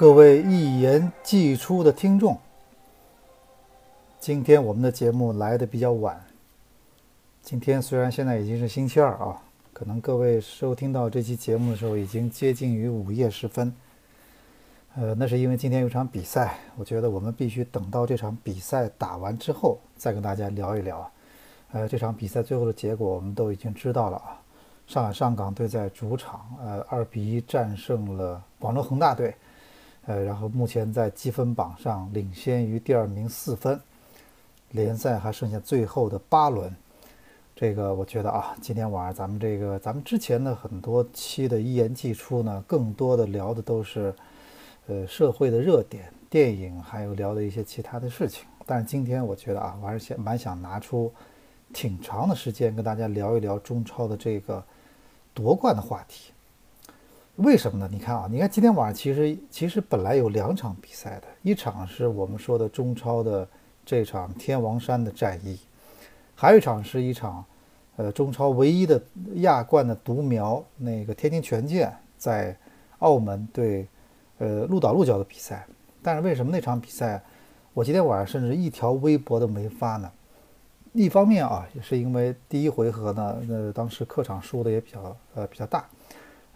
各位一言既出的听众，今天我们的节目来的比较晚。今天虽然现在已经是星期二啊，可能各位收听到这期节目的时候已经接近于午夜时分。呃，那是因为今天有场比赛，我觉得我们必须等到这场比赛打完之后再跟大家聊一聊。呃，这场比赛最后的结果我们都已经知道了啊。上海上港队在主场，呃，二比一战胜了广州恒大队。呃，然后目前在积分榜上领先于第二名四分，联赛还剩下最后的八轮。这个我觉得啊，今天晚上咱们这个咱们之前的很多期的一言既出呢，更多的聊的都是呃社会的热点、电影，还有聊的一些其他的事情。但是今天我觉得啊，我还是想蛮想拿出挺长的时间跟大家聊一聊中超的这个夺冠的话题。为什么呢？你看啊，你看今天晚上其实其实本来有两场比赛的，一场是我们说的中超的这场天王山的战役，还有一场是一场，呃，中超唯一的亚冠的独苗那个天津权健在澳门对呃鹿岛鹿角的比赛。但是为什么那场比赛我今天晚上甚至一条微博都没发呢？一方面啊，也是因为第一回合呢，那当时客场输的也比较呃比较大。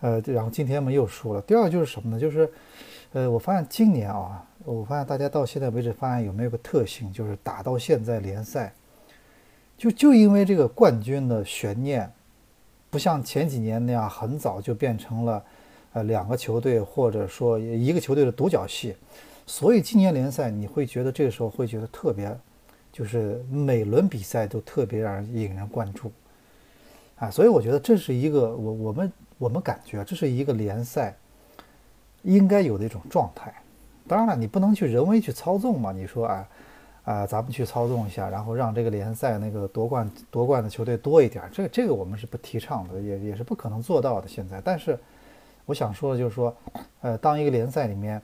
呃，然后今天我们又输了。第二个就是什么呢？就是，呃，我发现今年啊，我发现大家到现在为止发现有没有个特性，就是打到现在联赛，就就因为这个冠军的悬念，不像前几年那样很早就变成了，呃，两个球队或者说一个球队的独角戏，所以今年联赛你会觉得这个时候会觉得特别，就是每轮比赛都特别让人引人关注，啊，所以我觉得这是一个我我们。我们感觉这是一个联赛应该有的一种状态。当然了，你不能去人为去操纵嘛。你说啊啊，咱们去操纵一下，然后让这个联赛那个夺冠夺冠的球队多一点，这这个我们是不提倡的，也也是不可能做到的。现在，但是我想说的就是说，呃，当一个联赛里面，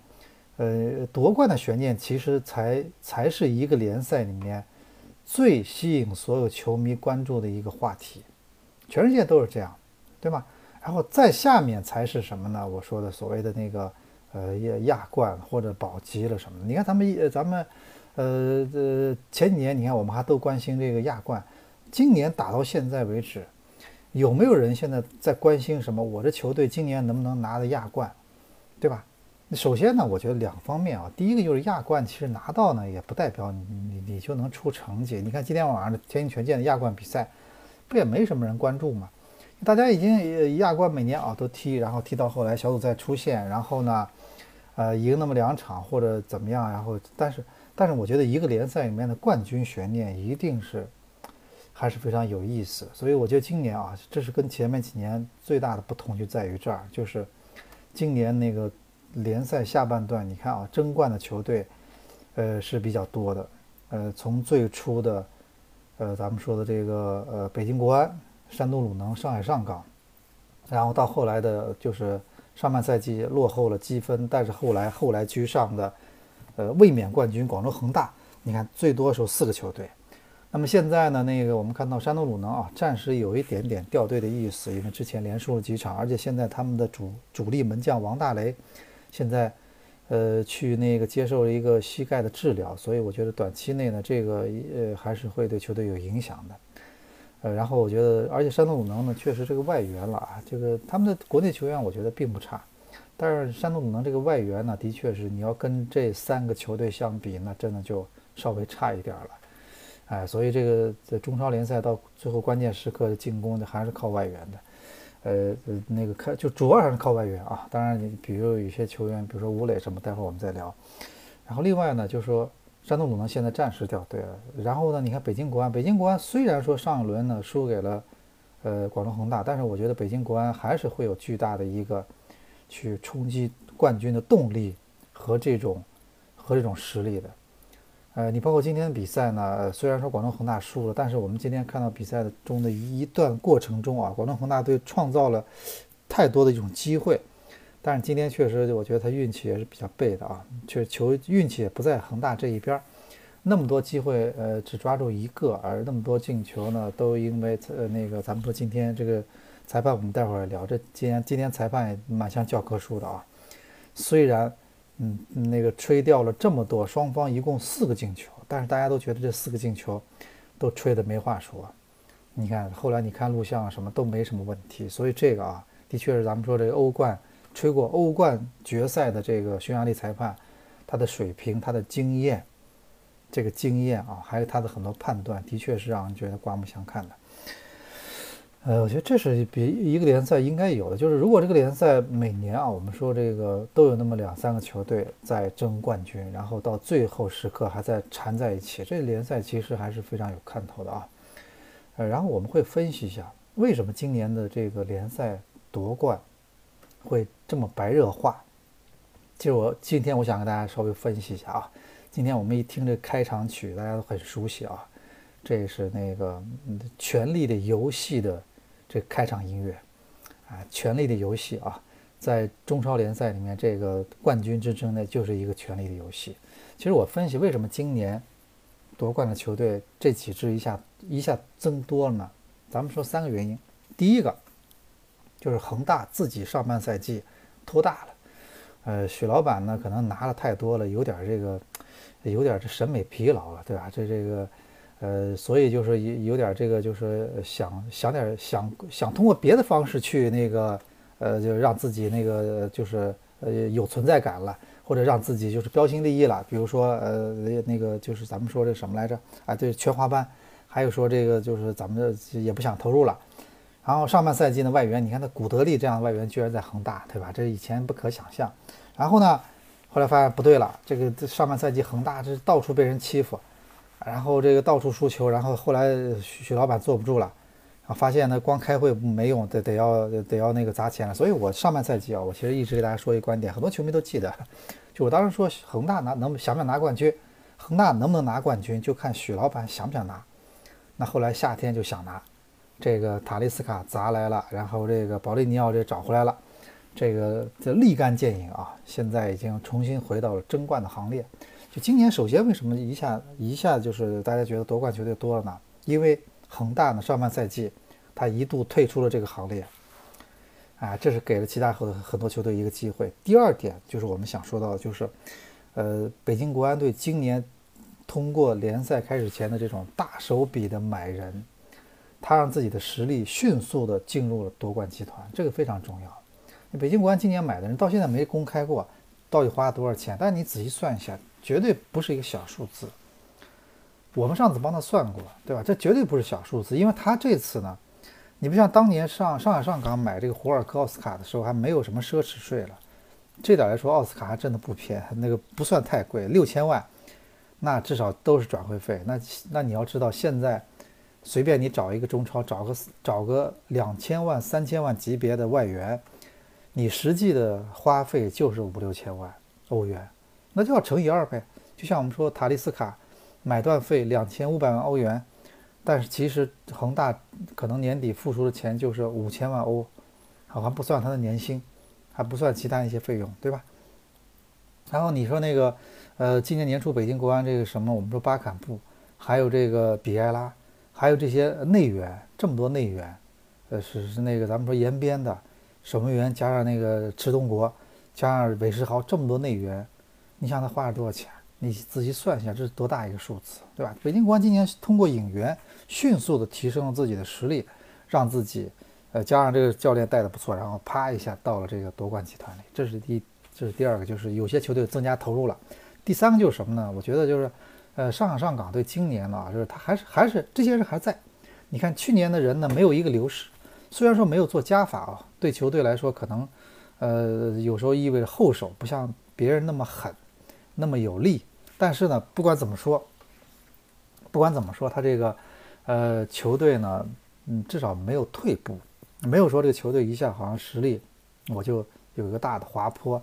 呃，夺冠的悬念其实才才是一个联赛里面最吸引所有球迷关注的一个话题。全世界都是这样，对吗？然后再下面才是什么呢？我说的所谓的那个，呃，亚亚冠或者保级了什么的。你看咱们，咱们，呃呃，前几年你看我们还都关心这个亚冠，今年打到现在为止，有没有人现在在关心什么？我这球队今年能不能拿的亚冠，对吧？首先呢，我觉得两方面啊，第一个就是亚冠其实拿到呢，也不代表你你你就能出成绩。你看今天晚上的天津权健的亚冠比赛，不也没什么人关注吗？大家已经亚冠每年啊都踢，然后踢到后来小组赛出线，然后呢，呃赢那么两场或者怎么样，然后但是但是我觉得一个联赛里面的冠军悬念一定是还是非常有意思，所以我觉得今年啊，这是跟前面几年最大的不同就在于这儿，就是今年那个联赛下半段，你看啊争冠的球队呃是比较多的，呃从最初的呃咱们说的这个呃北京国安。山东鲁能、上海上港，然后到后来的，就是上半赛季落后了积分，但是后来后来居上的，呃，卫冕冠军广州恒大，你看最多时候四个球队。那么现在呢，那个我们看到山东鲁能啊，暂时有一点点掉队的意思，因为之前连输了几场，而且现在他们的主主力门将王大雷，现在呃去那个接受了一个膝盖的治疗，所以我觉得短期内呢，这个呃还是会对球队有影响的。呃，然后我觉得，而且山东鲁能呢，确实这个外援了啊，这个他们的国内球员我觉得并不差，但是山东鲁能这个外援呢，的确是你要跟这三个球队相比，那真的就稍微差一点了，哎，所以这个在中超联赛到最后关键时刻的进攻呢，还是靠外援的，呃，那个看就主要还是靠外援啊，当然你比如有些球员，比如说吴磊什么，待会儿我们再聊，然后另外呢，就是说。山东鲁能现在暂时掉队了，然后呢？你看北京国安，北京国安虽然说上一轮呢输给了呃广州恒大，但是我觉得北京国安还是会有巨大的一个去冲击冠军的动力和这种和这种实力的。呃，你包括今天的比赛呢，虽然说广州恒大输了，但是我们今天看到比赛的中的一段过程中啊，广州恒大队创造了太多的一种机会。但是今天确实，我觉得他运气也是比较背的啊，确实球运气也不在恒大这一边儿，那么多机会，呃，只抓住一个，而那么多进球呢，都因为呃那个咱们说今天这个裁判，我们待会儿聊，这今天今天裁判也蛮像教科书的啊，虽然嗯，那个吹掉了这么多，双方一共四个进球，但是大家都觉得这四个进球都吹的没话说。你看后来你看录像什么都没什么问题，所以这个啊，的确是咱们说这个欧冠吹过欧冠决赛的这个匈牙利裁判，他的水平、他的经验，这个经验啊，还有他的很多判断，的确是让人觉得刮目相看的。呃，我觉得这是比一个联赛应该有的，就是如果这个联赛每年啊，我们说这个都有那么两三个球队在争冠军，然后到最后时刻还在缠在一起，这联赛其实还是非常有看头的啊。呃，然后我们会分析一下为什么今年的这个联赛夺冠会这么白热化。其实我今天我想跟大家稍微分析一下啊，今天我们一听这开场曲，大家都很熟悉啊，这是那个《权力的游戏》的。这开场音乐，啊，权力的游戏啊，在中超联赛里面，这个冠军之争呢，就是一个权力的游戏。其实我分析为什么今年夺冠的球队这几支一下一下增多了呢？咱们说三个原因。第一个就是恒大自己上半赛季拖大了，呃，许老板呢可能拿了太多了，有点这个有点这审美疲劳了，对吧？这这个。呃，所以就是有有点这个，就是想想点想想通过别的方式去那个，呃，就让自己那个就是呃有存在感了，或者让自己就是标新立异了。比如说呃那个就是咱们说这什么来着？啊，对，缺花班。还有说这个就是咱们这也不想投入了。然后上半赛季的外援，你看那古德利这样的外援居然在恒大，对吧？这以前不可想象。然后呢，后来发现不对了，这个上半赛季恒大这到处被人欺负。然后这个到处输球，然后后来许许老板坐不住了，然后发现呢光开会没用，得得要得要那个砸钱了。所以我上半赛季啊，我其实一直给大家说一个观点，很多球迷都记得，就我当时说恒大拿能想不想拿冠军，恒大能不能拿冠军就看许老板想不想拿。那后来夏天就想拿，这个塔利斯卡砸来了，然后这个保利尼奥这找回来了，这个这立竿见影啊，现在已经重新回到了争冠的行列。就今年，首先为什么一下一下就是大家觉得夺冠球队多了呢？因为恒大呢上半赛季他一度退出了这个行列，啊，这是给了其他很很多球队一个机会。第二点就是我们想说到的，就是呃，北京国安队今年通过联赛开始前的这种大手笔的买人，他让自己的实力迅速的进入了夺冠集团，这个非常重要。北京国安今年买的人到现在没公开过到底花了多少钱，但你仔细算一下。绝对不是一个小数字。我们上次帮他算过，对吧？这绝对不是小数字，因为他这次呢，你不像当年上上海上港买这个胡尔克奥斯卡的时候，还没有什么奢侈税了。这点来说，奥斯卡还真的不便宜，那个不算太贵，六千万，那至少都是转会费。那那你要知道，现在随便你找一个中超，找个找个两千万、三千万级别的外援，你实际的花费就是五六千万欧元。那就要乘以二呗，就像我们说塔利斯卡买断费两千五百万欧元，但是其实恒大可能年底付出的钱就是五千万欧，好像不算他的年薪，还不算其他一些费用，对吧？然后你说那个，呃，今年年初北京国安这个什么，我们说巴坎布，还有这个比埃拉，还有这些内援，这么多内援，呃，是是那个咱们说延边的守门员，加上那个池东国，加上韦世豪，这么多内援。你想他花了多少钱？你仔细算一下，这是多大一个数字，对吧？北京国安今年通过引援，迅速的提升了自己的实力，让自己，呃，加上这个教练带的不错，然后啪一下到了这个夺冠集团里。这是第，这是第二个，就是有些球队增加投入了。第三个就是什么呢？我觉得就是，呃，上海上港队今年呢，就是他还是还是这些人还在。你看去年的人呢，没有一个流失，虽然说没有做加法啊，对球队来说可能，呃，有时候意味着后手不像别人那么狠。那么有力，但是呢，不管怎么说，不管怎么说，他这个，呃，球队呢，嗯，至少没有退步，没有说这个球队一下好像实力我就有一个大的滑坡，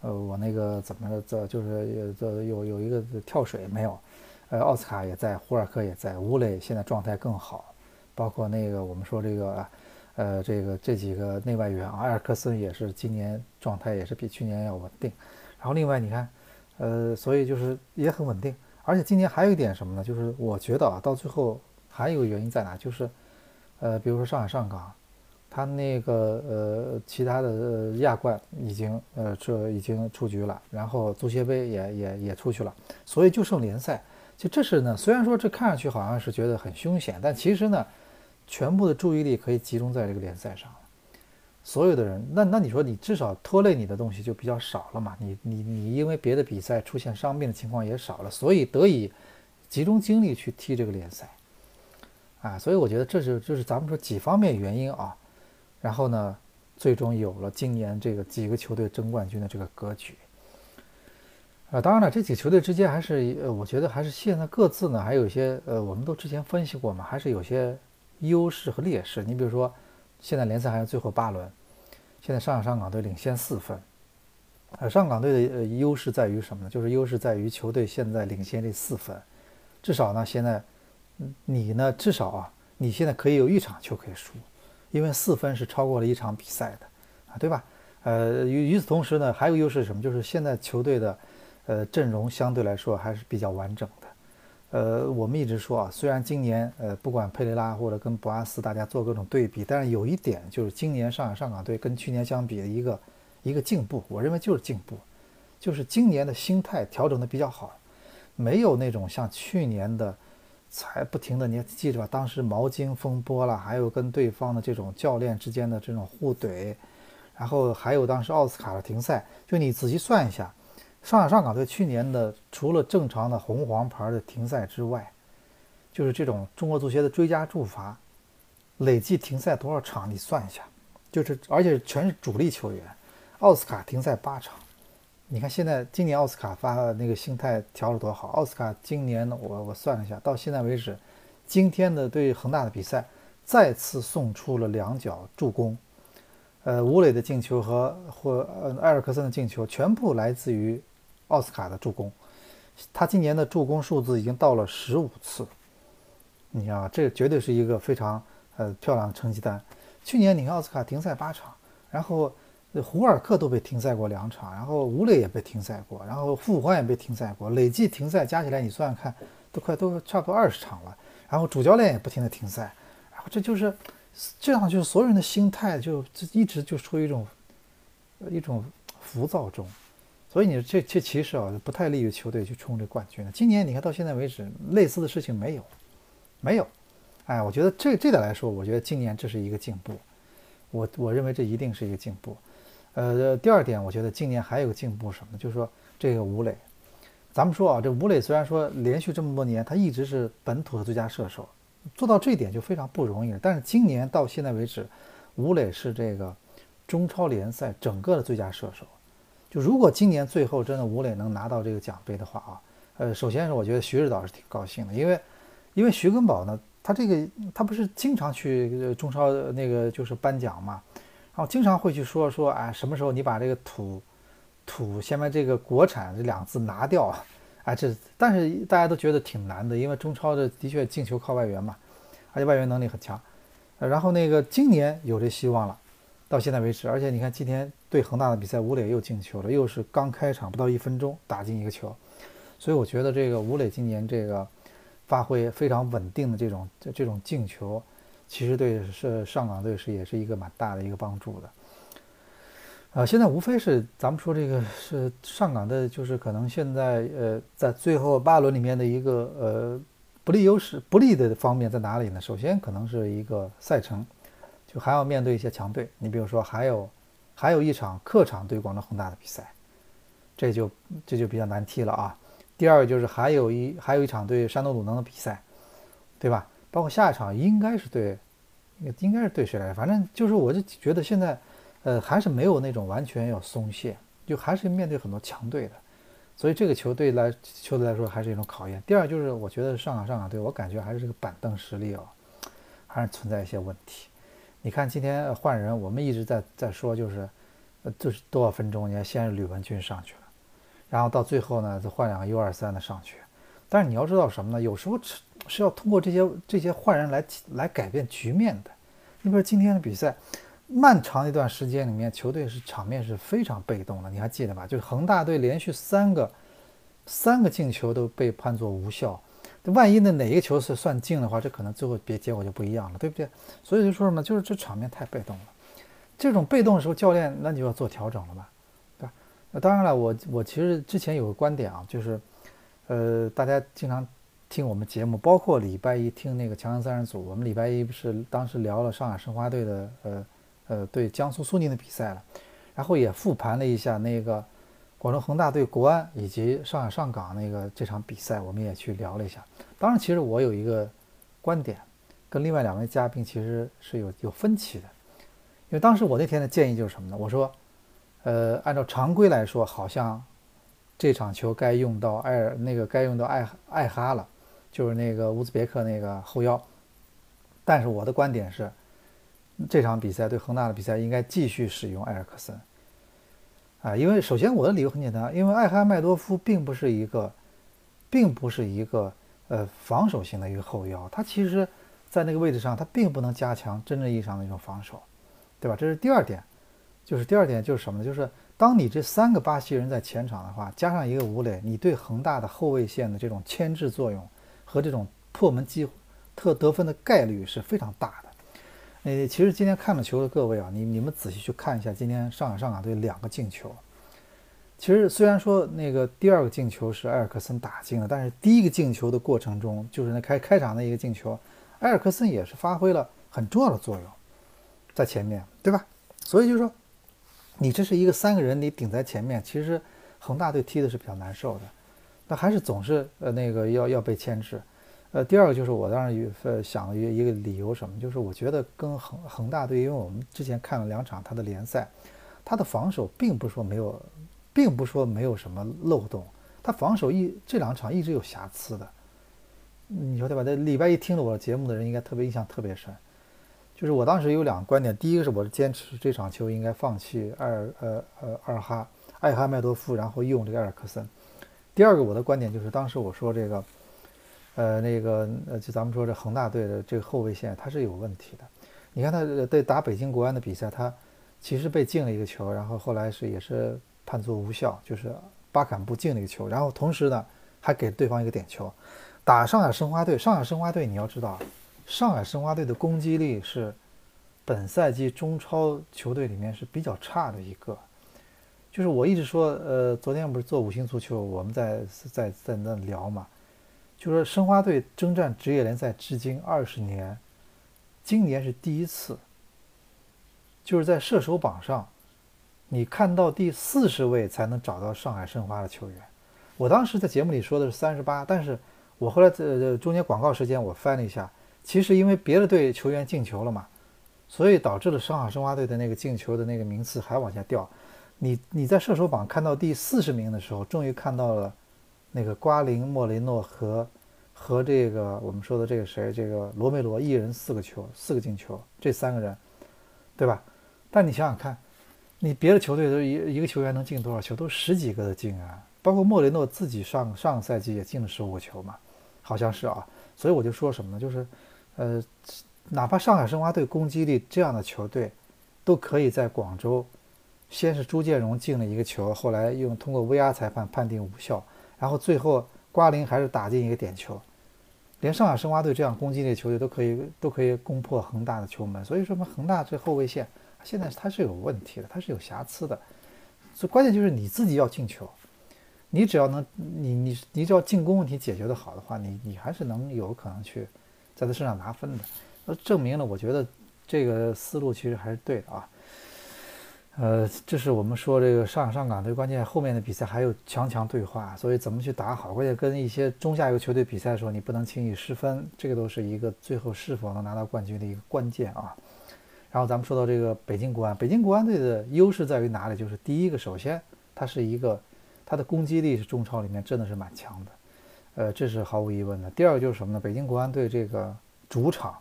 呃，我那个怎么着，就是这有有一个跳水没有，呃，奥斯卡也在，胡尔克也在，乌雷现在状态更好，包括那个我们说这个，呃，这个这几个内外援，埃尔克森也是今年状态也是比去年要稳定，然后另外你看。呃，所以就是也很稳定，而且今年还有一点什么呢？就是我觉得啊，到最后还有一个原因在哪？就是，呃，比如说上海上港，他那个呃，其他的亚冠已经呃这已经出局了，然后足协杯也也也出去了，所以就剩联赛。就这是呢，虽然说这看上去好像是觉得很凶险，但其实呢，全部的注意力可以集中在这个联赛上。所有的人，那那你说你至少拖累你的东西就比较少了嘛？你你你因为别的比赛出现伤病的情况也少了，所以得以集中精力去踢这个联赛。啊，所以我觉得这是就是咱们说几方面原因啊。然后呢，最终有了今年这个几个球队争冠军的这个格局。啊，当然了，这几个球队之间还是呃，我觉得还是现在各自呢还有一些呃，我们都之前分析过嘛，还是有些优势和劣势。你比如说，现在联赛还有最后八轮，现在上海上港队领先四分。呃，上港队的呃优势在于什么呢？就是优势在于球队现在领先这四分，至少呢现在你呢至少啊，你现在可以有一场球可以输。因为四分是超过了一场比赛的，啊，对吧？呃，与与此同时呢，还有优势是什么？就是现在球队的，呃，阵容相对来说还是比较完整的。呃，我们一直说啊，虽然今年呃，不管佩雷拉或者跟博阿斯大家做各种对比，但是有一点就是今年上海上港队跟去年相比的一个一个进步，我认为就是进步，就是今年的心态调整的比较好，没有那种像去年的。才不停的，你记着吧，当时毛巾风波了，还有跟对方的这种教练之间的这种互怼，然后还有当时奥斯卡的停赛，就你仔细算一下，上海上港队去年的除了正常的红黄牌的停赛之外，就是这种中国足协的追加处罚，累计停赛多少场？你算一下，就是而且全是主力球员，奥斯卡停赛八场。你看现在今年奥斯卡发的那个心态调了多好。奥斯卡今年呢，我我算了一下，到现在为止，今天的对恒大的比赛再次送出了两脚助攻，呃，吴磊的进球和或呃埃尔克森的进球全部来自于奥斯卡的助攻。他今年的助攻数字已经到了十五次，你啊，这绝对是一个非常呃漂亮的成绩单。去年你看奥斯卡停赛八场，然后。胡尔克都被停赛过两场，然后吴磊也被停赛过，然后傅欢也被停赛过，累计停赛加起来你算算看，都快都差不多二十场了。然后主教练也不停的停赛，然后这就是这样，就是所有人的心态就一直就处于一种一种浮躁中。所以你这这其实啊不太利于球队去冲这冠军的。今年你看到现在为止，类似的事情没有，没有。哎，我觉得这这点来说，我觉得今年这是一个进步。我我认为这一定是一个进步。呃，第二点，我觉得今年还有个进步什么？就是说这个吴磊，咱们说啊，这吴磊虽然说连续这么多年，他一直是本土的最佳射手，做到这一点就非常不容易了。但是今年到现在为止，吴磊是这个中超联赛整个的最佳射手。如果今年最后真的吴磊能拿到这个奖杯的话啊，呃，首先是我觉得徐指导是挺高兴的，因为因为徐根宝呢，他这个他不是经常去中超那个就是颁奖嘛。然后经常会去说说，哎，什么时候你把这个土土先把这个国产这两字拿掉啊？哎，这但是大家都觉得挺难的，因为中超的的确进球靠外援嘛，而且外援能力很强。然后那个今年有这希望了，到现在为止，而且你看今天对恒大的比赛，吴磊又进球了，又是刚开场不到一分钟打进一个球，所以我觉得这个吴磊今年这个发挥非常稳定的这种这种进球。其实对是上港队是也是一个蛮大的一个帮助的，呃，现在无非是咱们说这个是上港的，就是可能现在呃在最后八轮里面的一个呃不利优势不利的方面在哪里呢？首先可能是一个赛程，就还要面对一些强队，你比如说还有还有一场客场对广州恒大的比赛，这就这就比较难踢了啊。第二个就是还有一还有一场对山东鲁能的比赛，对吧？包括下一场应该是对，应该是对谁来？反正就是，我就觉得现在，呃，还是没有那种完全要松懈，就还是面对很多强队的，所以这个球队来球队来说还是一种考验。第二就是，我觉得上港上港队，我感觉还是这个板凳实力哦，还是存在一些问题。你看今天换人，我们一直在在说，就是，呃，就是多少分钟，你看先是吕文君上去了，然后到最后呢，再换两个 U 二三的上去。但是你要知道什么呢？有时候是是要通过这些这些换人来来改变局面的。你比如今天的比赛，漫长一段时间里面，球队是场面是非常被动的。你还记得吧？就是恒大队连续三个三个进球都被判作无效，万一那哪一个球是算进的话，这可能最后别结果就不一样了，对不对？所以就说什么，就是这场面太被动了。这种被动的时候，教练那就要做调整了吧，对吧？那当然了，我我其实之前有个观点啊，就是，呃，大家经常听我们节目，包括礼拜一听那个强强三人组，我们礼拜一不是当时聊了上海申花队的呃呃对江苏苏宁的比赛了，然后也复盘了一下那个。广州恒大对国安以及上海上港那个这场比赛，我们也去聊了一下。当然，其实我有一个观点，跟另外两位嘉宾其实是有有分歧的。因为当时我那天的建议就是什么呢？我说，呃，按照常规来说，好像这场球该用到埃尔那个该用到艾艾哈了，就是那个乌兹别克那个后腰。但是我的观点是，这场比赛对恒大的比赛应该继续使用埃尔克森。啊，因为首先我的理由很简单，因为艾哈迈多夫并不是一个，并不是一个呃防守型的一个后腰，他其实，在那个位置上他并不能加强真正意义上的一种防守，对吧？这是第二点，就是第二点就是什么呢？就是当你这三个巴西人在前场的话，加上一个吴磊，你对恒大的后卫线的这种牵制作用和这种破门机特得分的概率是非常大的。呃，其实今天看了球的各位啊，你你们仔细去看一下今天上海上港队两个进球。其实虽然说那个第二个进球是埃尔克森打进了，但是第一个进球的过程中，就是那开开场的一个进球，埃尔克森也是发挥了很重要的作用，在前面对吧？所以就是说，你这是一个三个人你顶在前面，其实恒大队踢的是比较难受的，那还是总是呃那个要要被牵制。呃，第二个就是我当时呃想了一一个理由什么，就是我觉得跟恒恒大队，因为我们之前看了两场他的联赛，他的防守并不说没有，并不说没有什么漏洞，他防守一这两场一直有瑕疵的，你说对吧？在礼拜一听了我节目的人应该特别印象特别深，就是我当时有两个观点，第一个是我坚持这场球应该放弃二呃呃二哈艾哈迈多夫，然后用这个埃尔克森，第二个我的观点就是当时我说这个。呃，那个呃，就咱们说这恒大队的这个后卫线，它是有问题的。你看他对打北京国安的比赛，他其实被进了一个球，然后后来是也是判作无效，就是巴坎布进了一个球，然后同时呢还给对方一个点球。打上海申花队，上海申花队你要知道，上海申花队的攻击力是本赛季中超球队里面是比较差的一个。就是我一直说，呃，昨天不是做五星足球，我们在在在那聊嘛。就说申花队征战职业联赛至今二十年，今年是第一次，就是在射手榜上，你看到第四十位才能找到上海申花的球员。我当时在节目里说的是三十八，但是我后来在中间广告时间我翻了一下，其实因为别的队球员进球了嘛，所以导致了上海申花队的那个进球的那个名次还往下掉。你你在射手榜看到第四十名的时候，终于看到了。那个瓜林、莫雷诺和和这个我们说的这个谁，这个罗梅罗一人四个球，四个进球，这三个人，对吧？但你想想看，你别的球队都一一个球员能进多少球？都十几个的进啊！包括莫雷诺自己上上个赛季也进了十五个球嘛，好像是啊。所以我就说什么呢？就是，呃，哪怕上海申花队攻击力这样的球队，都可以在广州，先是朱建荣进了一个球，后来用通过 VR 裁判判定无效。然后最后瓜林还是打进一个点球，连上海申花队这样攻击力球队都可以都可以攻破恒大的球门，所以说嘛，恒大这后卫线现在它是有问题的，它是有瑕疵的。所以关键就是你自己要进球，你只要能你你你只要进攻问题解决的好的话，你你还是能有可能去在他身上拿分的。那证明了，我觉得这个思路其实还是对的啊。呃，这是我们说这个上上港队，关键后面的比赛还有强强对话，所以怎么去打好，关键跟一些中下游球队比赛的时候，你不能轻易失分，这个都是一个最后是否能拿到冠军的一个关键啊。然后咱们说到这个北京国安，北京国安队的优势在于哪里？就是第一个，首先它是一个它的攻击力是中超里面真的是蛮强的，呃，这是毫无疑问的。第二个就是什么呢？北京国安队这个主场，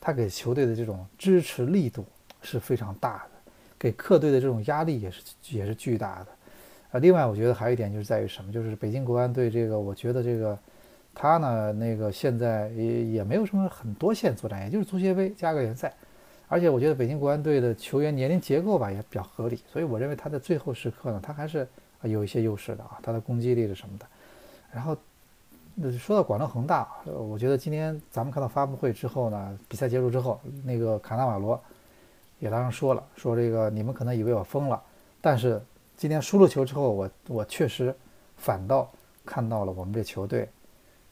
它给球队的这种支持力度是非常大的。给客队的这种压力也是也是巨大的，啊，另外我觉得还有一点就是在于什么，就是北京国安队这个，我觉得这个他呢那个现在也也没有什么很多线作战，也就是足协杯加个联赛，而且我觉得北京国安队的球员年龄结构吧也比较合理，所以我认为他在最后时刻呢，他还是有一些优势的啊，他的攻击力是什么的。然后说到广州恒大，我觉得今天咱们看到发布会之后呢，比赛结束之后，那个卡纳瓦罗也当时说了，说这个你们可能以为我疯了，但是今天输了球之后，我我确实反倒看到了我们这球队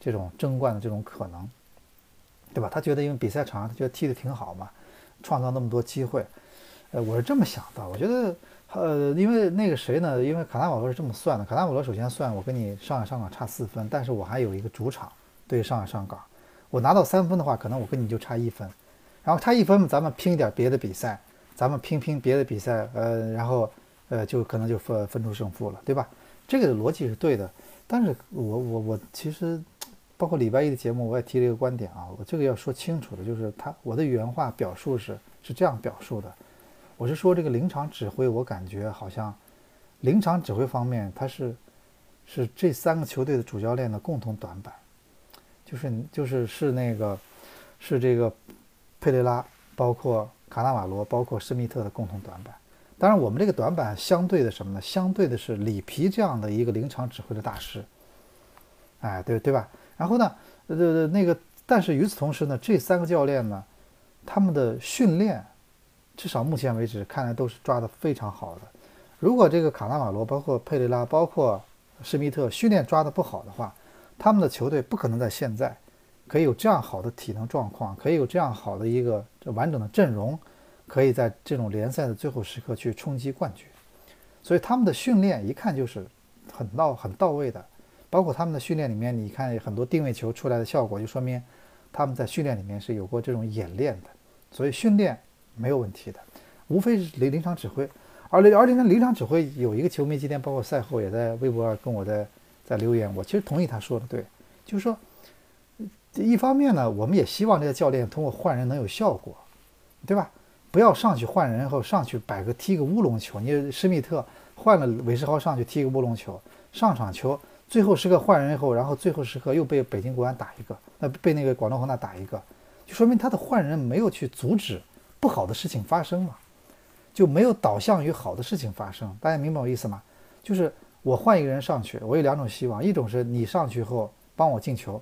这种争冠的这种可能，对吧？他觉得因为比赛场上他觉得踢得挺好嘛，创造那么多机会，呃，我是这么想的，我觉得。呃，因为那个谁呢？因为卡纳瓦罗是这么算的，卡纳瓦罗首先算我跟你上海上港差四分，但是我还有一个主场对上海上港，我拿到三分的话，可能我跟你就差一分，然后差一分，咱们拼一点别的比赛，咱们拼拼别的比赛，呃，然后呃，就可能就分分出胜负了，对吧？这个逻辑是对的，但是我我我其实包括礼拜一的节目，我也提了一个观点啊，我这个要说清楚的，就是他我的原话表述是是这样表述的。我是说，这个临场指挥，我感觉好像临场指挥方面，他是是这三个球队的主教练的共同短板，就是就是是那个是这个佩雷拉，包括卡纳瓦罗，包括施密特的共同短板。当然，我们这个短板相对的什么呢？相对的是里皮这样的一个临场指挥的大师，哎，对对吧？然后呢，呃，那个，但是与此同时呢，这三个教练呢，他们的训练。至少目前为止，看来都是抓得非常好的。如果这个卡纳瓦罗、包括佩雷拉、包括施密特训练抓得不好的话，他们的球队不可能在现在可以有这样好的体能状况，可以有这样好的一个这完整的阵容，可以在这种联赛的最后时刻去冲击冠军。所以他们的训练一看就是很到很到位的，包括他们的训练里面，你看很多定位球出来的效果，就说明他们在训练里面是有过这种演练的。所以训练。没有问题的，无非是临临场指挥，而而且呢，临场指挥有一个球迷今天包括赛后也在微博上跟我在在留言，我其实同意他说的对，就是说，一方面呢，我们也希望这个教练通过换人能有效果，对吧？不要上去换人后上去摆个踢个乌龙球，你施密特换了韦世豪上去踢个乌龙球，上场球最后时刻换人后，然后最后时刻又被北京国安打一个，那被那个广东恒大打一个，就说明他的换人没有去阻止。不好的事情发生嘛，就没有导向于好的事情发生。大家明白我意思吗？就是我换一个人上去，我有两种希望：一种是你上去后帮我进球，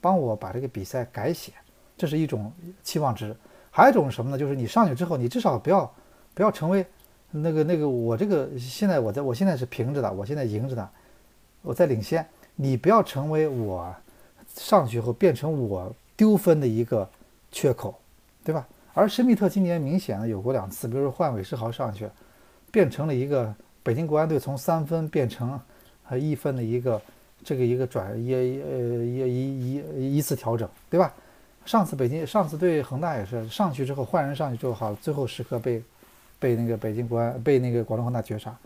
帮我把这个比赛改写，这是一种期望值；还有一种是什么呢？就是你上去之后，你至少不要不要成为那个那个我这个现在我在我现在是平着的，我现在赢着的，我在领先，你不要成为我上去后变成我丢分的一个缺口，对吧？而施密特今年明显的有过两次，比如说换韦世豪上去，变成了一个北京国安队从三分变成呃一分的一个这个一个转一呃一一一一次调整，对吧？上次北京上次对恒大也是上去之后换人上去之后好，最后时刻被被那个北京国安被那个广东恒大绝杀，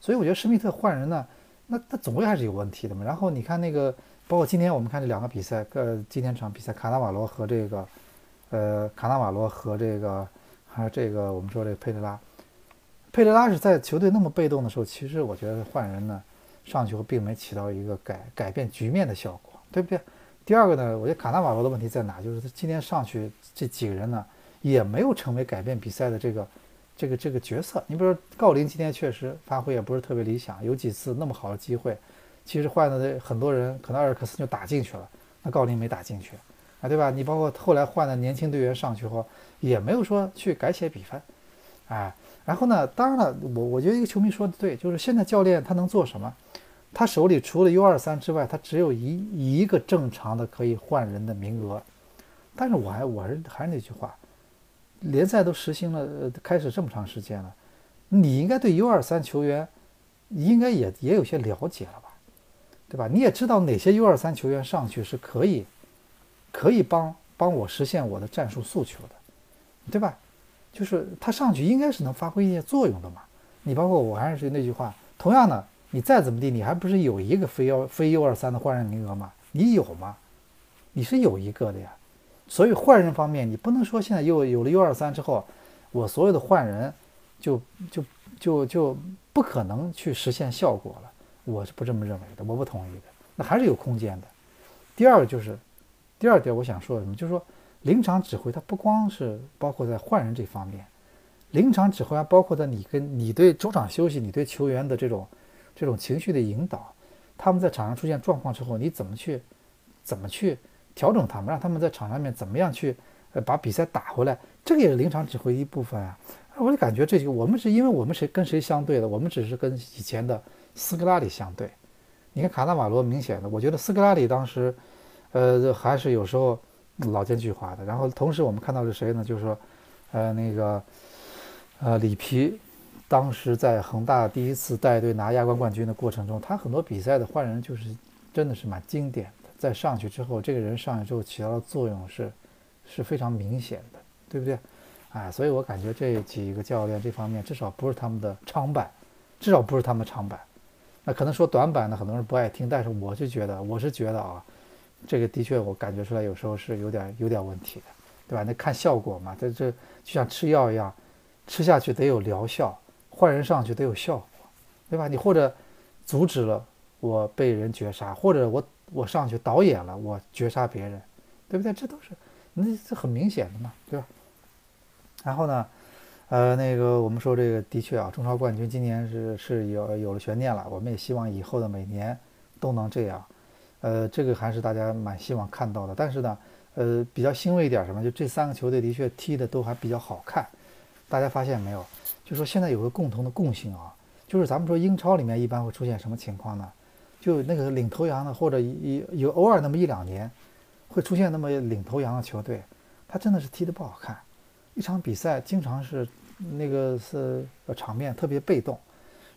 所以我觉得施密特换人呢，那他总归还是有问题的嘛。然后你看那个，包括今天我们看这两个比赛，呃，今天这场比赛卡纳瓦罗和这个。呃，卡纳瓦罗和这个，还有这个，我们说这佩雷拉，佩雷拉是在球队那么被动的时候，其实我觉得换人呢，上去后并没起到一个改改变局面的效果，对不对？第二个呢，我觉得卡纳瓦罗的问题在哪？就是他今天上去这几个人呢，也没有成为改变比赛的这个这个这个角色。你比如说郜林今天确实发挥也不是特别理想，有几次那么好的机会，其实换的很多人可能阿尔克斯就打进去了，那郜林没打进去。啊，对吧？你包括后来换的年轻队员上去后，也没有说去改写比分，哎，然后呢，当然了，我我觉得一个球迷说的对，就是现在教练他能做什么？他手里除了 U 二三之外，他只有一一个正常的可以换人的名额。但是我还我还是还是那句话，联赛都实行了开始这么长时间了，你应该对 U 二三球员应该也也有些了解了吧？对吧？你也知道哪些 U 二三球员上去是可以。可以帮帮我实现我的战术诉求的，对吧？就是他上去应该是能发挥一些作用的嘛。你包括我还是那句话，同样的，你再怎么地，你还不是有一个非幺非 U 二三的换人名额吗？你有吗？你是有一个的呀。所以换人方面，你不能说现在又有了 U 二三之后，我所有的换人就就就就不可能去实现效果了。我是不这么认为的，我不同意的。那还是有空间的。第二个就是。第二点，我想说什么，就是说，临场指挥它不光是包括在换人这方面，临场指挥还包括在你跟你对中场休息、你对球员的这种这种情绪的引导，他们在场上出现状况之后，你怎么去怎么去调整他们，让他们在场上面怎么样去呃把比赛打回来，这个也是临场指挥一部分啊。我就感觉这几个我们是因为我们谁跟谁相对的，我们只是跟以前的斯科拉里相对。你看卡纳瓦罗明显的，我觉得斯科拉里当时呃还是有时候老奸巨猾的。然后同时我们看到是谁呢？就是说呃那个呃里皮。当时在恒大第一次带队拿亚冠冠军的过程中，他很多比赛的换人就是真的是蛮经典的。在上去之后，这个人上去之后起到的作用是是非常明显的，对不对？哎，所以我感觉这几个教练这方面至少不是他们的长板，至少不是他们长板。那可能说短板呢，很多人不爱听，但是我是觉得，我是觉得啊，这个的确我感觉出来有时候是有点有点问题的，对吧？那看效果嘛，这这就像吃药一样，吃下去得有疗效。换人上去得有效果，对吧？你或者阻止了我被人绝杀，或者我我上去导演了我绝杀别人，对不对？这都是那这很明显的嘛，对吧？然后呢，呃，那个我们说这个的确啊，中超冠军今年是是有有了悬念了。我们也希望以后的每年都能这样，呃，这个还是大家蛮希望看到的。但是呢，呃，比较欣慰一点什么，就这三个球队的确踢的都还比较好看，大家发现没有？就说现在有个共同的共性啊，就是咱们说英超里面一般会出现什么情况呢？就那个领头羊的，或者有有偶尔那么一两年，会出现那么领头羊的球队，他真的是踢得不好看，一场比赛经常是那个是场面特别被动，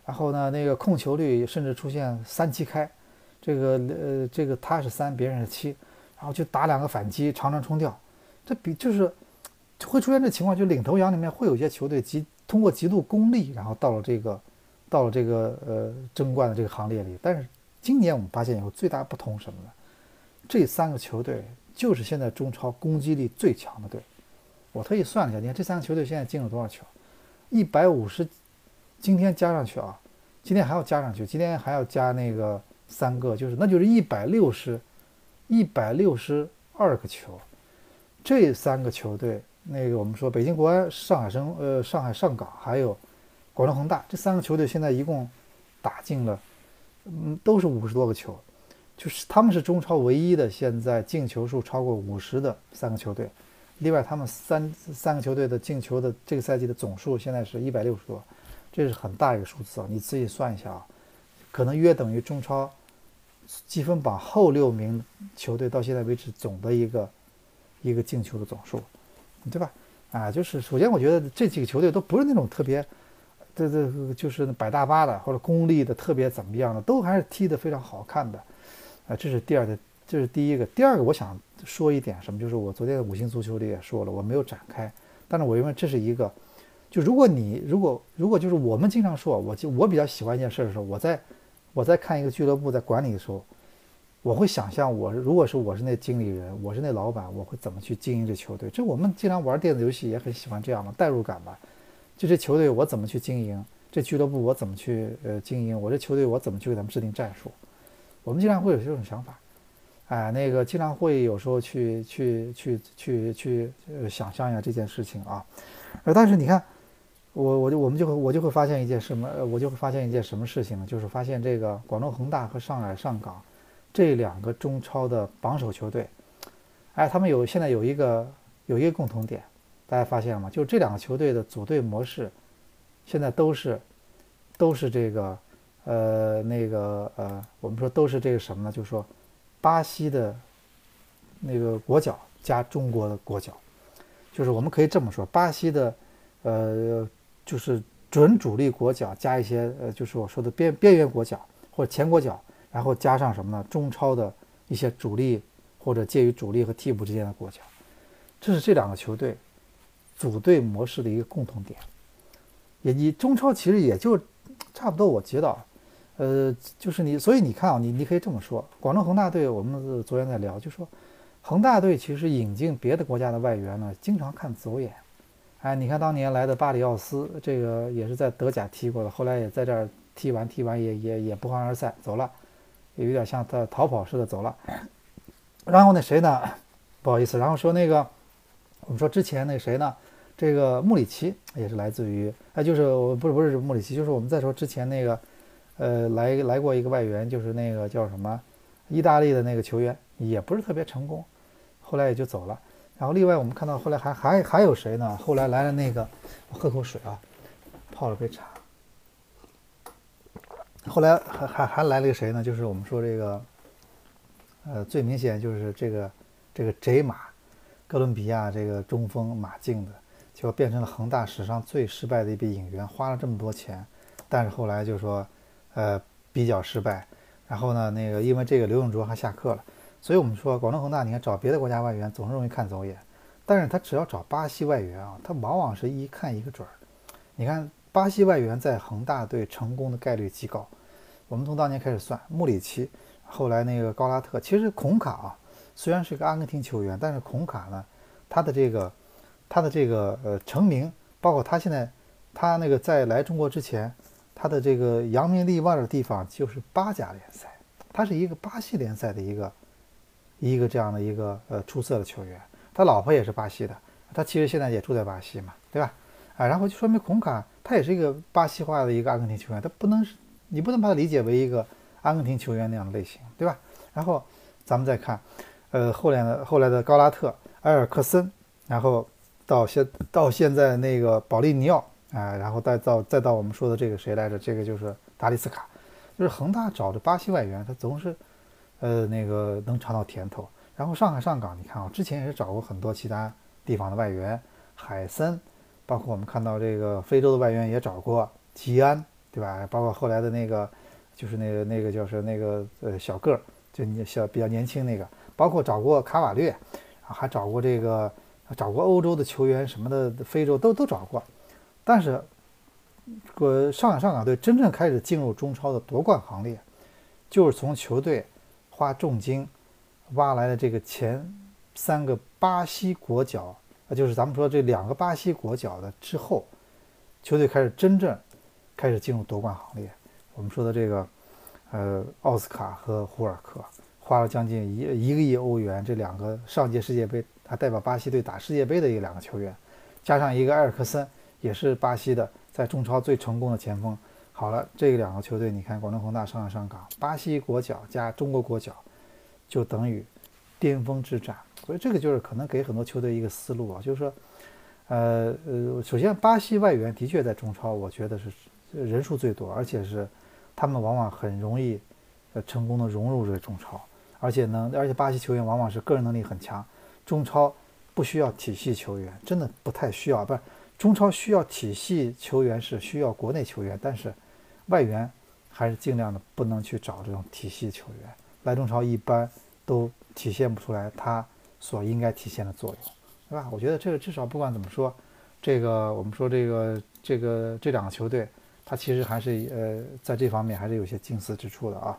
然后呢那个控球率甚至出现三七开，这个呃这个他是三别人是七，然后就打两个反击长传冲吊，这比就是会出现这情况，就领头羊里面会有一些球队极。通过极度功利，然后到了这个，到了这个呃争冠的这个行列里。但是今年我们发现有最大不同什么呢？这三个球队就是现在中超攻击力最强的队。我特意算了一下，你看这三个球队现在进了多少球？一百五十，今天加上去啊，今天还要加上去，今天还要加那个三个，就是那就是一百六十，一百六十二个球。这三个球队。那个我们说北京国安、上海申呃上海上港还有广州恒大这三个球队现在一共打进了，嗯都是五十多个球，就是他们是中超唯一的现在进球数超过五十的三个球队。另外他们三三个球队的进球的这个赛季的总数现在是一百六十多，这是很大一个数字啊！你自己算一下啊，可能约等于中超积分榜后六名球队到现在为止总的一个一个进球的总数。对吧？啊，就是首先我觉得这几个球队都不是那种特别，这这就是摆大巴的或者功利的特别怎么样的，都还是踢得非常好看的，啊，这是第二的，这是第一个。第二个我想说一点什么，就是我昨天的五星足球里也说了，我没有展开，但是我认为这是一个，就如果你如果如果就是我们经常说，我就我比较喜欢一件事的时候，我在我在看一个俱乐部在管理的时候。我会想象，我如果是我是那经理人，我是那老板，我会怎么去经营这球队？这我们经常玩电子游戏也很喜欢这样嘛，代入感吧。就这球队我怎么去经营？这俱乐部我怎么去呃经营？我这球队我怎么去给他们制定战术？我们经常会有这种想法，哎，那个经常会有时候去去去去去呃想象一下这件事情啊。呃，但是你看，我我就我们就会我就会发现一件什么？我就会发现一件什么事情呢？就是发现这个广州恒大和上海上港。这两个中超的榜首球队，哎，他们有现在有一个有一个共同点，大家发现了吗？就这两个球队的组队模式，现在都是都是这个呃那个呃，我们说都是这个什么呢？就是说巴西的那个国脚加中国的国脚，就是我们可以这么说，巴西的呃就是准主力国脚加一些呃就是我说的边边缘国脚或者前国脚。然后加上什么呢？中超的一些主力或者介于主力和替补之间的国脚，这是这两个球队组队模式的一个共同点。也你中超其实也就差不多，我觉得，呃，就是你，所以你看啊，你你可以这么说，广州恒大队，我们昨天在聊，就说恒大队其实引进别的国家的外援呢，经常看走眼。哎，你看当年来的巴里奥斯，这个也是在德甲踢过的，后来也在这儿踢完，踢完也也也不欢而散，走了。也有点像他逃跑似的走了，然后那谁呢？不好意思，然后说那个，我们说之前那谁呢？这个穆里奇也是来自于，哎，就是我不是不是穆里奇，就是我们再说之前那个，呃，来来过一个外援，就是那个叫什么，意大利的那个球员，也不是特别成功，后来也就走了。然后另外我们看到后来还还还有谁呢？后来来了那个，我喝口水啊，泡了杯茶。后来还还还来了一个谁呢？就是我们说这个，呃，最明显就是这个这个贼马，哥伦比亚这个中锋马竞的，结果变成了恒大史上最失败的一笔引援，花了这么多钱，但是后来就说，呃，比较失败。然后呢，那个因为这个刘永灼还下课了，所以我们说广东恒大，你看找别的国家外援总是容易看走眼，但是他只要找巴西外援啊，他往往是一看一个准儿。你看巴西外援在恒大队成功的概率极高。我们从当年开始算，穆里奇，后来那个高拉特，其实孔卡啊，虽然是个阿根廷球员，但是孔卡呢，他的这个，他的这个呃成名，包括他现在，他那个在来中国之前，他的这个扬名立万的地方就是巴甲联赛，他是一个巴西联赛的一个，一个这样的一个呃出色的球员，他老婆也是巴西的，他其实现在也住在巴西嘛，对吧？啊，然后就说明孔卡他也是一个巴西化的一个阿根廷球员，他不能是。你不能把它理解为一个阿根廷球员那样的类型，对吧？然后咱们再看，呃，后来的后来的高拉特、埃尔克森，然后到现到现在那个保利尼奥啊，然后再到再到我们说的这个谁来着？这个就是达利斯卡，就是恒大找的巴西外援，他总是呃那个能尝到甜头。然后上海上港，你看啊，之前也是找过很多其他地方的外援，海森，包括我们看到这个非洲的外援也找过吉安。对吧？包括后来的那个，就是那个那个叫是那个呃小个儿，就你小比较年轻那个，包括找过卡瓦略，还找过这个找过欧洲的球员什么的，非洲都都找过。但是，个上海上港队真正开始进入中超的夺冠行列，就是从球队花重金挖来的这个前三个巴西国脚，啊，就是咱们说这两个巴西国脚的之后，球队开始真正。开始进入夺冠行列。我们说的这个，呃，奥斯卡和胡尔克花了将近一一个亿欧元，这两个上届世界杯他代表巴西队打世界杯的一两个球员，加上一个埃尔克森，也是巴西的在中超最成功的前锋。好了，这两个球队，你看广东恒大、上海上港，巴西国脚加中国国脚，就等于巅峰之战。所以这个就是可能给很多球队一个思路啊，就是说，呃呃，首先巴西外援的确在中超，我觉得是。人数最多，而且是他们往往很容易呃成功的融入这个中超，而且能，而且巴西球员往往是个人能力很强。中超不需要体系球员，真的不太需要，不是中超需要体系球员是需要国内球员，但是外援还是尽量的不能去找这种体系球员来中超，一般都体现不出来他所应该体现的作用，对吧？我觉得这个至少不管怎么说，这个我们说这个这个这两个球队。他其实还是呃，在这方面还是有些近似之处的啊。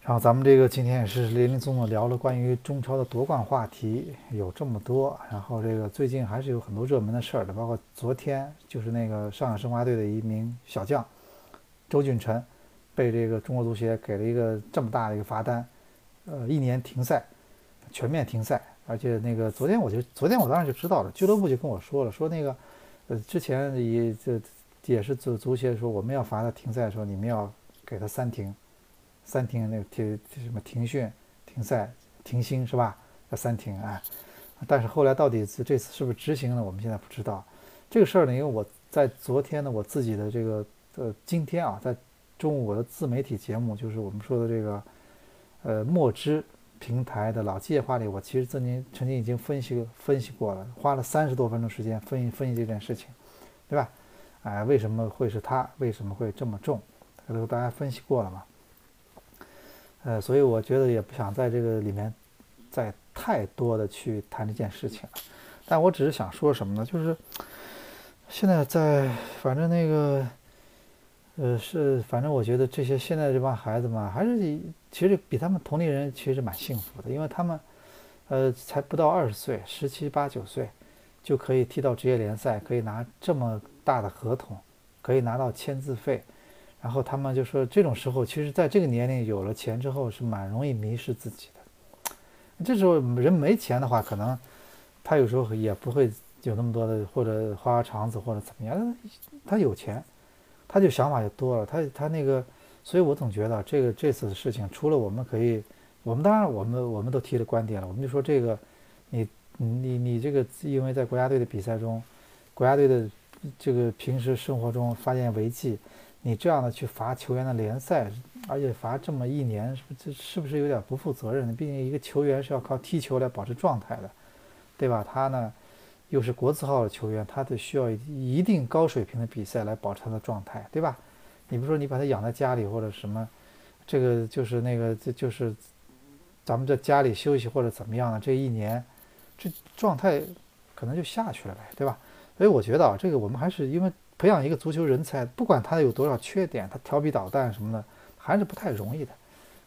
然后咱们这个今天也是林林总总聊了关于中超的夺冠话题，有这么多。然后这个最近还是有很多热门的事儿的，包括昨天就是那个上海申花队的一名小将周俊辰，被这个中国足协给了一个这么大的一个罚单，呃，一年停赛，全面停赛。而且那个昨天我就昨天我当时就知道了，俱乐部就跟我说了，说那个呃之前也这。也是足足协说我们要罚他停赛的时候，你们要给他三停，三停那个停什么停训、停赛、停薪是吧？要三停啊！但是后来到底是这次是不是执行了，我们现在不知道。这个事儿呢，因为我在昨天呢，我自己的这个呃今天啊，在中午我的自媒体节目，就是我们说的这个呃墨汁平台的老计划里，我其实曾经曾经已经分析分析过了，花了三十多分钟时间分析分析这件事情，对吧？哎，为什么会是他？为什么会这么重？这都大家分析过了嘛？呃，所以我觉得也不想在这个里面再太多的去谈这件事情了。但我只是想说什么呢？就是现在在，反正那个，呃，是反正我觉得这些现在这帮孩子嘛，还是其实比他们同龄人其实蛮幸福的，因为他们呃才不到二十岁，十七八九岁就可以踢到职业联赛，可以拿这么。大的合同可以拿到签字费，然后他们就说这种时候，其实在这个年龄有了钱之后是蛮容易迷失自己的。这时候人没钱的话，可能他有时候也不会有那么多的或者花花肠子或者怎么样。他有钱，他就想法就多了。他他那个，所以我总觉得这个这次的事情，除了我们可以我们当然，我们我们都提了观点了，我们就说这个，你你你这个，因为在国家队的比赛中，国家队的这个平时生活中发现违纪，你这样的去罚球员的联赛，而且罚这么一年，是不这是不是有点不负责任？毕竟一个球员是要靠踢球来保持状态的，对吧？他呢又是国字号的球员，他得需要一定高水平的比赛来保持他的状态，对吧？你不说你把他养在家里或者什么，这个就是那个这就是。咱们在家里休息或者怎么样的这一年，这状态可能就下去了呗，对吧？所以我觉得啊，这个我们还是因为培养一个足球人才，不管他有多少缺点，他调皮捣蛋什么的，还是不太容易的。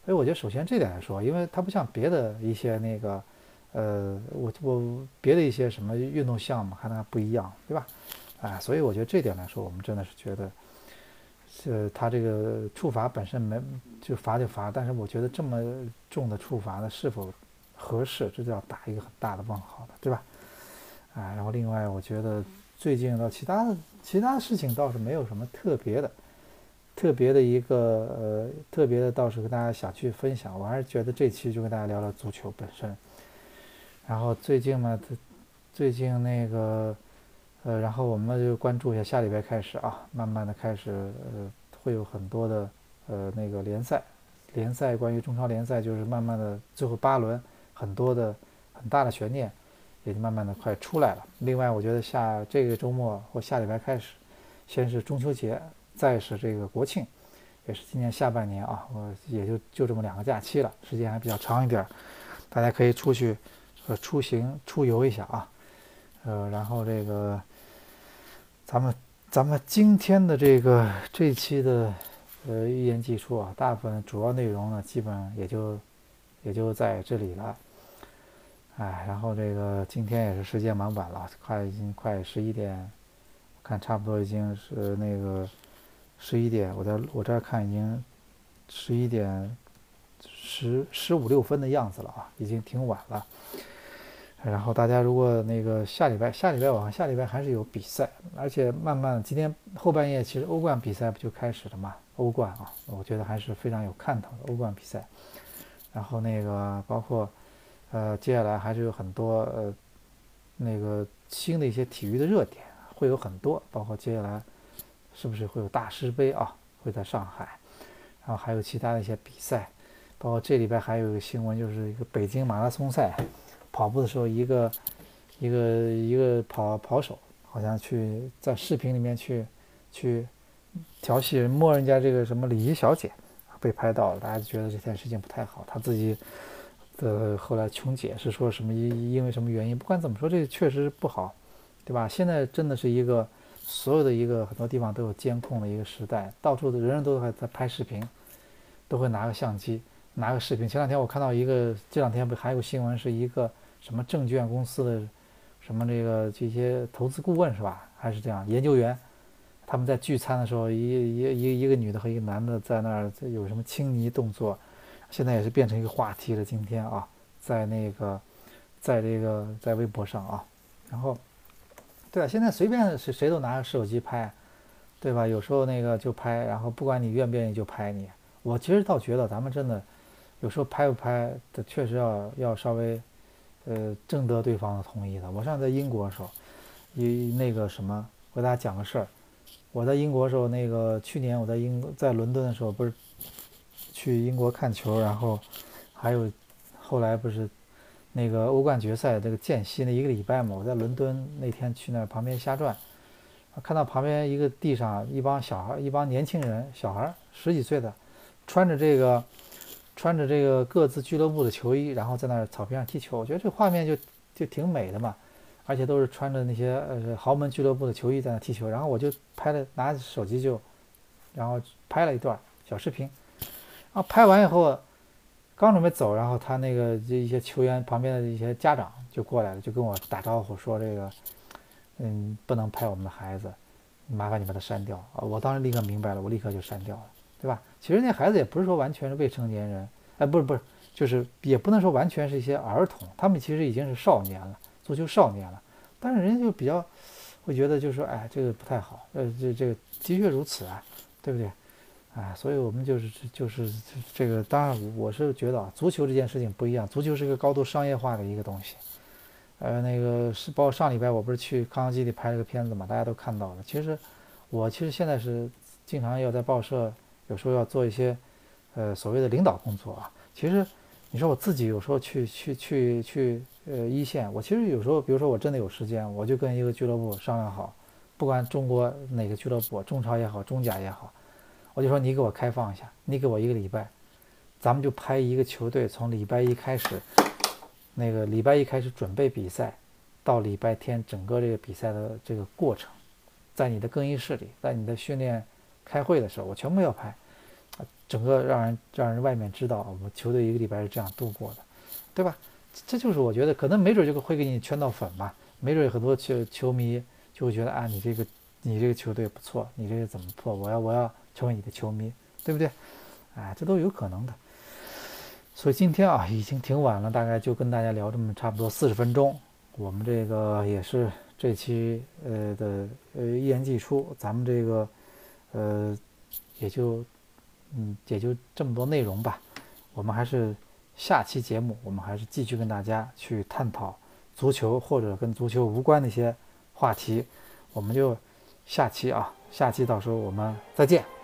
所以我觉得首先这点来说，因为他不像别的一些那个，呃，我我别的一些什么运动项目还能不一样，对吧？哎，所以我觉得这点来说，我们真的是觉得。呃，他这个处罚本身没就罚就罚，但是我觉得这么重的处罚呢，是否合适，这就要打一个很大的问号了，对吧？啊，然后另外，我觉得最近的其他其他事情倒是没有什么特别的，特别的一个呃特别的倒是跟大家想去分享。我还是觉得这期就跟大家聊聊足球本身。然后最近嘛，最近那个。呃，然后我们就关注一下下礼拜开始啊，慢慢的开始，呃，会有很多的呃那个联赛，联赛关于中超联赛就是慢慢的最后八轮很多的很大的悬念，也就慢慢的快出来了。另外，我觉得下这个周末或下礼拜开始，先是中秋节，再是这个国庆，也是今年下半年啊，我也就就这么两个假期了，时间还比较长一点，大家可以出去呃出行出游一下啊，呃，然后这个。咱们咱们今天的这个这期的呃预言技术啊，大部分主要内容呢，基本也就也就在这里了。哎，然后这个今天也是时间蛮晚了，快已经快十一点，看差不多已经是那个十一点，我在我这儿看已经十一点十十五六分的样子了啊，已经挺晚了。然后大家如果那个下礼拜下礼拜我看下礼拜还是有比赛，而且慢慢今天后半夜其实欧冠比赛不就开始了嘛？欧冠啊，我觉得还是非常有看头的欧冠比赛。然后那个包括呃接下来还是有很多呃那个新的一些体育的热点会有很多，包括接下来是不是会有大师杯啊？会在上海，然后还有其他的一些比赛，包括这礼拜还有一个新闻就是一个北京马拉松赛。跑步的时候，一个一个一个跑跑手好像去在视频里面去去调戏，摸人家这个什么礼仪小姐，被拍到了。大家觉得这件事情不太好，他自己的后来穷解释说什么因因为什么原因。不管怎么说，这确实不好，对吧？现在真的是一个所有的一个很多地方都有监控的一个时代，到处的人人都还在拍视频，都会拿个相机。拿个视频，前两天我看到一个，这两天不还有新闻，是一个什么证券公司的，什么这个这些投资顾问是吧？还是这样研究员，他们在聚餐的时候，一一一一个女的和一个男的在那儿有什么亲昵动作，现在也是变成一个话题了。今天啊，在那个，在这个在微博上啊，然后，对啊，现在随便谁谁都拿着手机拍，对吧？有时候那个就拍，然后不管你愿不愿意就拍你。我其实倒觉得咱们真的。有时候拍不拍的，确实要要稍微，呃，征得对方的同意的。我上次在英国的时候，一那个什么，我给大家讲个事儿。我在英国的时候，那个去年我在英在伦敦的时候，不是去英国看球，然后还有后来不是那个欧冠决赛这个间隙那一个礼拜嘛，我在伦敦那天去那旁边瞎转，看到旁边一个地上一帮小孩，一帮年轻人，小孩十几岁的，穿着这个。穿着这个各自俱乐部的球衣，然后在那草坪上踢球，我觉得这画面就就挺美的嘛，而且都是穿着那些呃豪门俱乐部的球衣在那踢球，然后我就拍了，拿手机就，然后拍了一段小视频，然后拍完以后，刚准备走，然后他那个这一些球员旁边的一些家长就过来了，就跟我打招呼说这个，嗯，不能拍我们的孩子，麻烦你把它删掉啊！我当时立刻明白了，我立刻就删掉了。对吧？其实那孩子也不是说完全是未成年人，哎，不是不是，就是也不能说完全是一些儿童，他们其实已经是少年了，足球少年了。但是人家就比较会觉得，就是说，哎，这个不太好，呃，这这个的确如此啊，对不对？哎，所以我们就是就是这个，当然我是觉得啊，足球这件事情不一样，足球是一个高度商业化的一个东西。呃，那个是包括上礼拜我不是去康熙里拍了个片子嘛，大家都看到了。其实我其实现在是经常要在报社，有时候要做一些呃所谓的领导工作啊。其实你说我自己有时候去去去去呃一线，我其实有时候比如说我真的有时间，我就跟一个俱乐部商量好，不管中国哪个俱乐部，中超也好，中甲也好。我就说你给我开放一下，你给我一个礼拜，咱们就拍一个球队从礼拜一开始，那个礼拜一开始准备比赛，到礼拜天整个这个比赛的这个过程，在你的更衣室里，在你的训练开会的时候，我全部要拍，啊整个让人让人外面知道我们球队一个礼拜是这样度过的，对吧？这就是我觉得可能没准就会给你圈到粉吧，没准很多球球迷就会觉得啊，你这个你这个球队不错，你这个怎么破？我要我要。成为你的球迷，对不对？哎，这都有可能的。所以今天啊，已经挺晚了，大概就跟大家聊这么差不多四十分钟。我们这个也是这期呃的呃一言既出，咱们这个呃也就嗯也就这么多内容吧。我们还是下期节目，我们还是继续跟大家去探讨足球或者跟足球无关的一些话题。我们就下期啊，下期到时候我们再见。